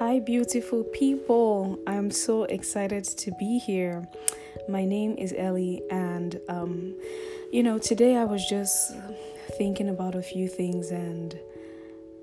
Hi, beautiful people. I'm so excited to be here. My name is Ellie, and um, you know, today I was just thinking about a few things, and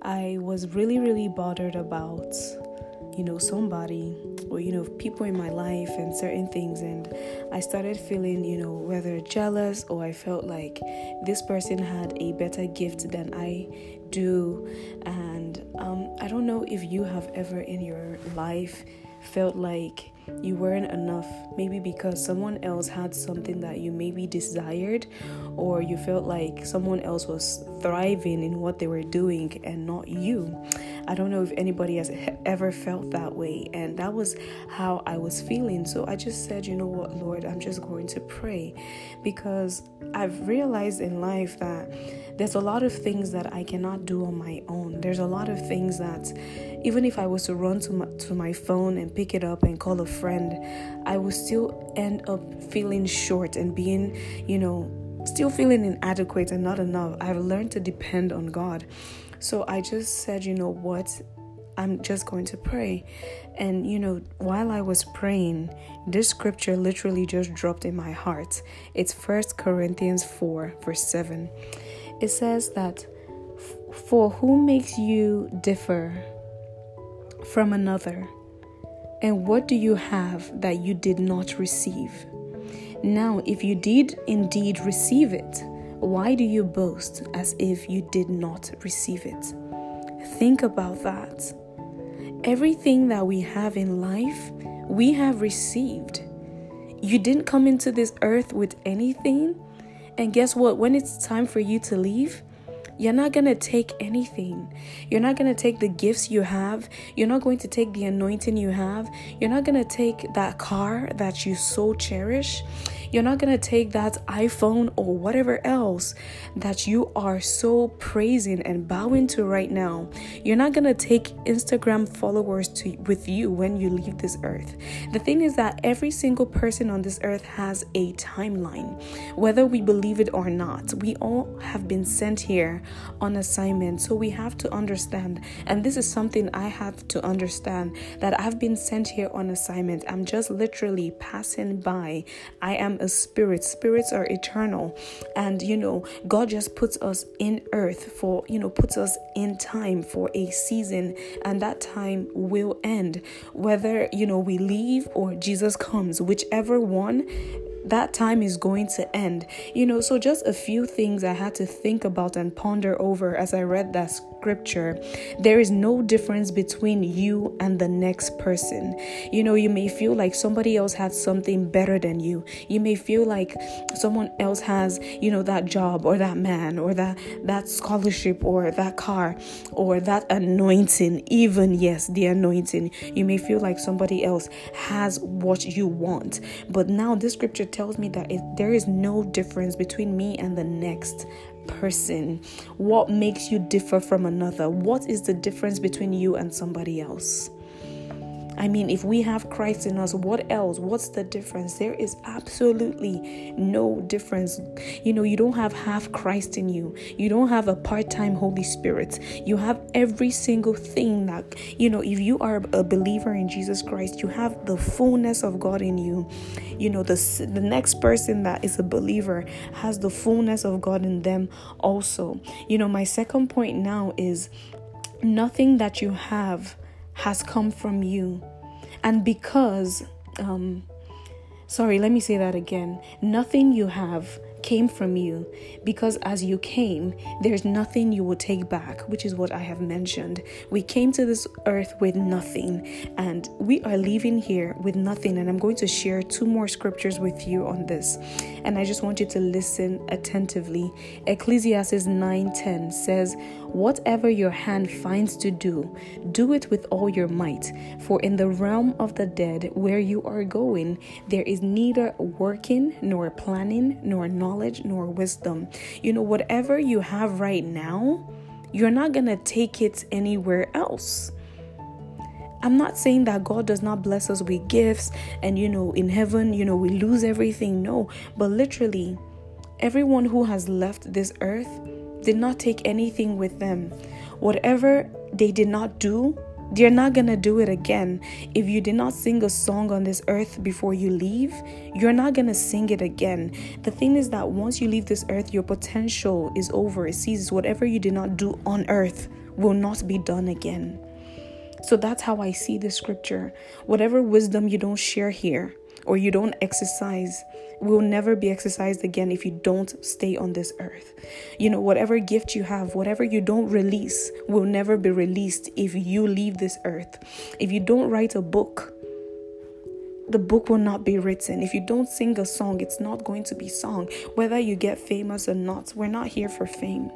I was really, really bothered about you know somebody or you know people in my life and certain things and i started feeling you know whether jealous or i felt like this person had a better gift than i do and um, i don't know if you have ever in your life felt like you weren't enough, maybe because someone else had something that you maybe desired, or you felt like someone else was thriving in what they were doing and not you. I don't know if anybody has ever felt that way, and that was how I was feeling. So I just said, you know what, Lord, I'm just going to pray because I've realized in life that there's a lot of things that I cannot do on my own. There's a lot of things that even if I was to run to my, to my phone and pick it up and call a friend, I would still end up feeling short and being, you know, still feeling inadequate and not enough. I've learned to depend on God. So I just said, you know what? I'm just going to pray. And you know, while I was praying, this scripture literally just dropped in my heart. It's First Corinthians 4, verse 7. It says that, For who makes you differ from another? And what do you have that you did not receive? Now, if you did indeed receive it, why do you boast as if you did not receive it? Think about that. Everything that we have in life, we have received. You didn't come into this earth with anything. And guess what? When it's time for you to leave, you're not going to take anything. You're not going to take the gifts you have. You're not going to take the anointing you have. You're not going to take that car that you so cherish. You're not going to take that iPhone or whatever else that you are so praising and bowing to right now. You're not going to take Instagram followers to with you when you leave this earth. The thing is that every single person on this earth has a timeline. Whether we believe it or not, we all have been sent here on assignment. So we have to understand, and this is something I have to understand that I've been sent here on assignment. I'm just literally passing by. I am a spirit. Spirits are eternal. And you know, God just puts us in earth for, you know, puts us in time for a season, and that time will end. Whether, you know, we leave or Jesus comes, whichever one that time is going to end. You know, so just a few things I had to think about and ponder over as I read that scripture. There is no difference between you and the next person. You know, you may feel like somebody else has something better than you. You may feel like someone else has, you know, that job or that man or that that scholarship or that car or that anointing, even yes, the anointing. You may feel like somebody else has what you want. But now this scripture tells me that it, there is no difference between me and the next person. What makes you differ from another? What is the difference between you and somebody else? I mean, if we have Christ in us, what else? What's the difference? There is absolutely no difference. You know, you don't have half Christ in you, you don't have a part time Holy Spirit. You have every single thing that, you know, if you are a believer in Jesus Christ, you have the fullness of God in you. You know, the, the next person that is a believer has the fullness of God in them also. You know, my second point now is nothing that you have has come from you. And because, um, sorry, let me say that again. Nothing you have came from you because as you came, there's nothing you will take back, which is what I have mentioned. We came to this earth with nothing and we are leaving here with nothing. And I'm going to share two more scriptures with you on this. And I just want you to listen attentively. Ecclesiastes 9:10 says, Whatever your hand finds to do, do it with all your might. For in the realm of the dead, where you are going, there is neither working, nor planning, nor knowledge, nor wisdom. You know, whatever you have right now, you're not going to take it anywhere else. I'm not saying that God does not bless us with gifts and, you know, in heaven, you know, we lose everything. No, but literally, everyone who has left this earth did not take anything with them. Whatever they did not do, they're not going to do it again. If you did not sing a song on this earth before you leave, you're not going to sing it again. The thing is that once you leave this earth, your potential is over. It ceases. Whatever you did not do on earth will not be done again. So that's how I see the scripture. Whatever wisdom you don't share here or you don't exercise will never be exercised again if you don't stay on this earth. You know, whatever gift you have, whatever you don't release will never be released if you leave this earth. If you don't write a book, the book will not be written. If you don't sing a song, it's not going to be sung. Whether you get famous or not, we're not here for fame.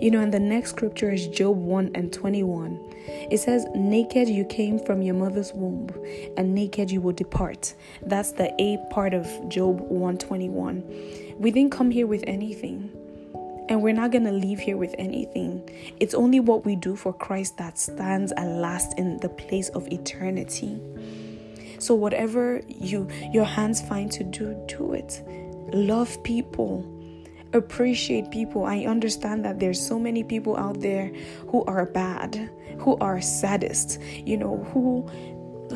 You know, and the next scripture is Job 1 and 21. It says, Naked you came from your mother's womb, and naked you will depart. That's the A part of Job 121. We didn't come here with anything. And we're not going to leave here with anything. It's only what we do for Christ that stands and lasts in the place of eternity. So whatever you your hands find to do, do it. Love people. Appreciate people. I understand that there's so many people out there who are bad, who are saddest, you know, who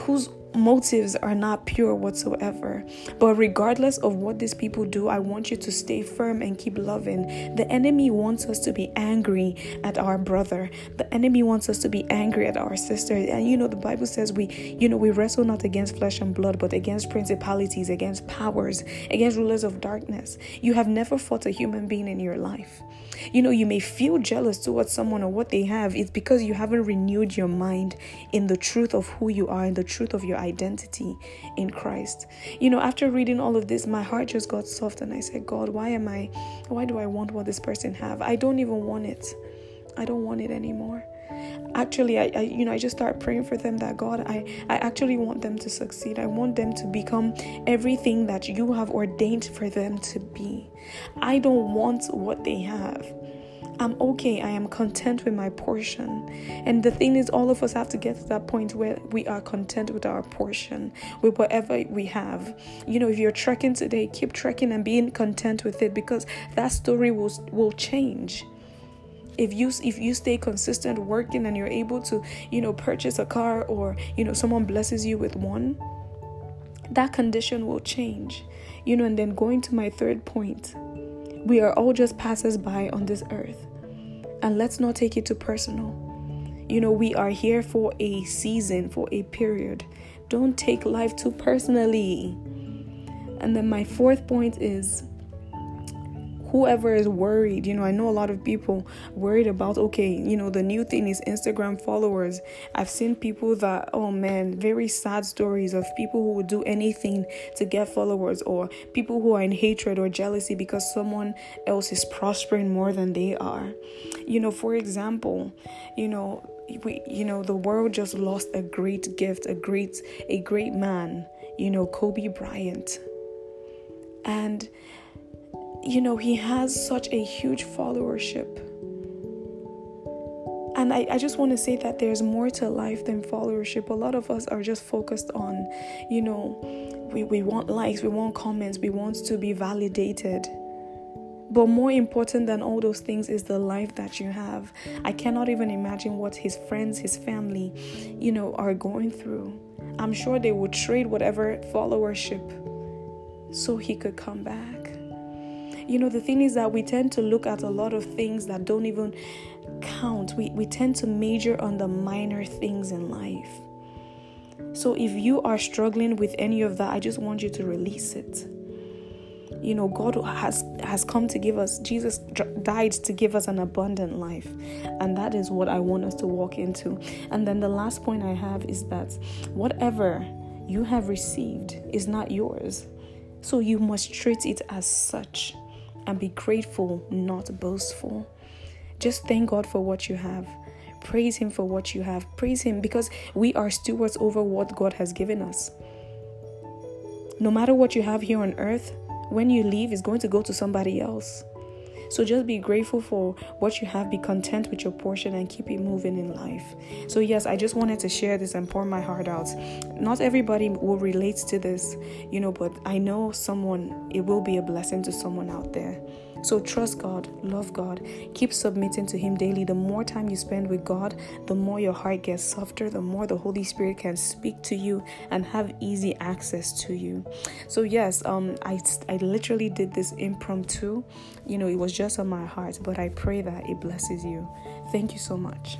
whose motives are not pure whatsoever. But regardless of what these people do, I want you to stay firm and keep loving. The enemy wants us to be angry at our brother. The enemy wants us to be angry at our sister. And you know, the Bible says we, you know, we wrestle not against flesh and blood, but against principalities, against powers, against rulers of darkness. You have never fought a human being in your life. You know, you may feel jealous towards someone or what they have. It's because you haven't renewed your mind in the truth of who you are, in the truth of your identity in Christ. You know, after reading all of this, my heart just got soft and I said, God, why am I, why do I want what this person have? I don't even want it. I don't want it anymore actually I, I, you know i just start praying for them that god i i actually want them to succeed i want them to become everything that you have ordained for them to be i don't want what they have I'm okay. I am content with my portion. And the thing is, all of us have to get to that point where we are content with our portion, with whatever we have. You know, if you're trekking today, keep trekking and being content with it because that story will, will change if you if you stay consistent working and you're able to you know purchase a car or you know someone blesses you with one that condition will change you know and then going to my third point we are all just passers by on this earth. And let's not take it too personal. You know we are here for a season for a period. Don't take life too personally. And then my fourth point is whoever is worried, you know, I know a lot of people worried about, okay, you know, the new thing is Instagram followers. I've seen people that, oh man, very sad stories of people who would do anything to get followers or people who are in hatred or jealousy because someone else is prospering more than they are. You know, for example, you know, we, you know, the world just lost a great gift, a great, a great man, you know, Kobe Bryant. And you know, he has such a huge followership. And I, I just want to say that there's more to life than followership. A lot of us are just focused on, you know, we, we want likes, we want comments, we want to be validated. But more important than all those things is the life that you have. I cannot even imagine what his friends, his family, you know, are going through. I'm sure they would trade whatever followership so he could come back. You know, the thing is that we tend to look at a lot of things that don't even count. We, we tend to major on the minor things in life. So if you are struggling with any of that, I just want you to release it. You know, God has has come to give us Jesus died to give us an abundant life. And that is what I want us to walk into. And then the last point I have is that whatever you have received is not yours. So you must treat it as such and be grateful, not boastful. Just thank God for what you have. Praise Him for what you have. Praise Him because we are stewards over what God has given us. No matter what you have here on earth, when you leave, it's going to go to somebody else. So just be grateful for what you have, be content with your portion, and keep it moving in life. So, yes, I just wanted to share this and pour my heart out. Not everybody will relate to this, you know, but I know someone, it will be a blessing to someone out there. So trust God, love God, keep submitting to Him daily. The more time you spend with God, the more your heart gets softer, the more the Holy Spirit can speak to you and have easy access to you. So yes, um, I I literally did this impromptu. You know, it was just on my heart, but I pray that it blesses you. Thank you so much.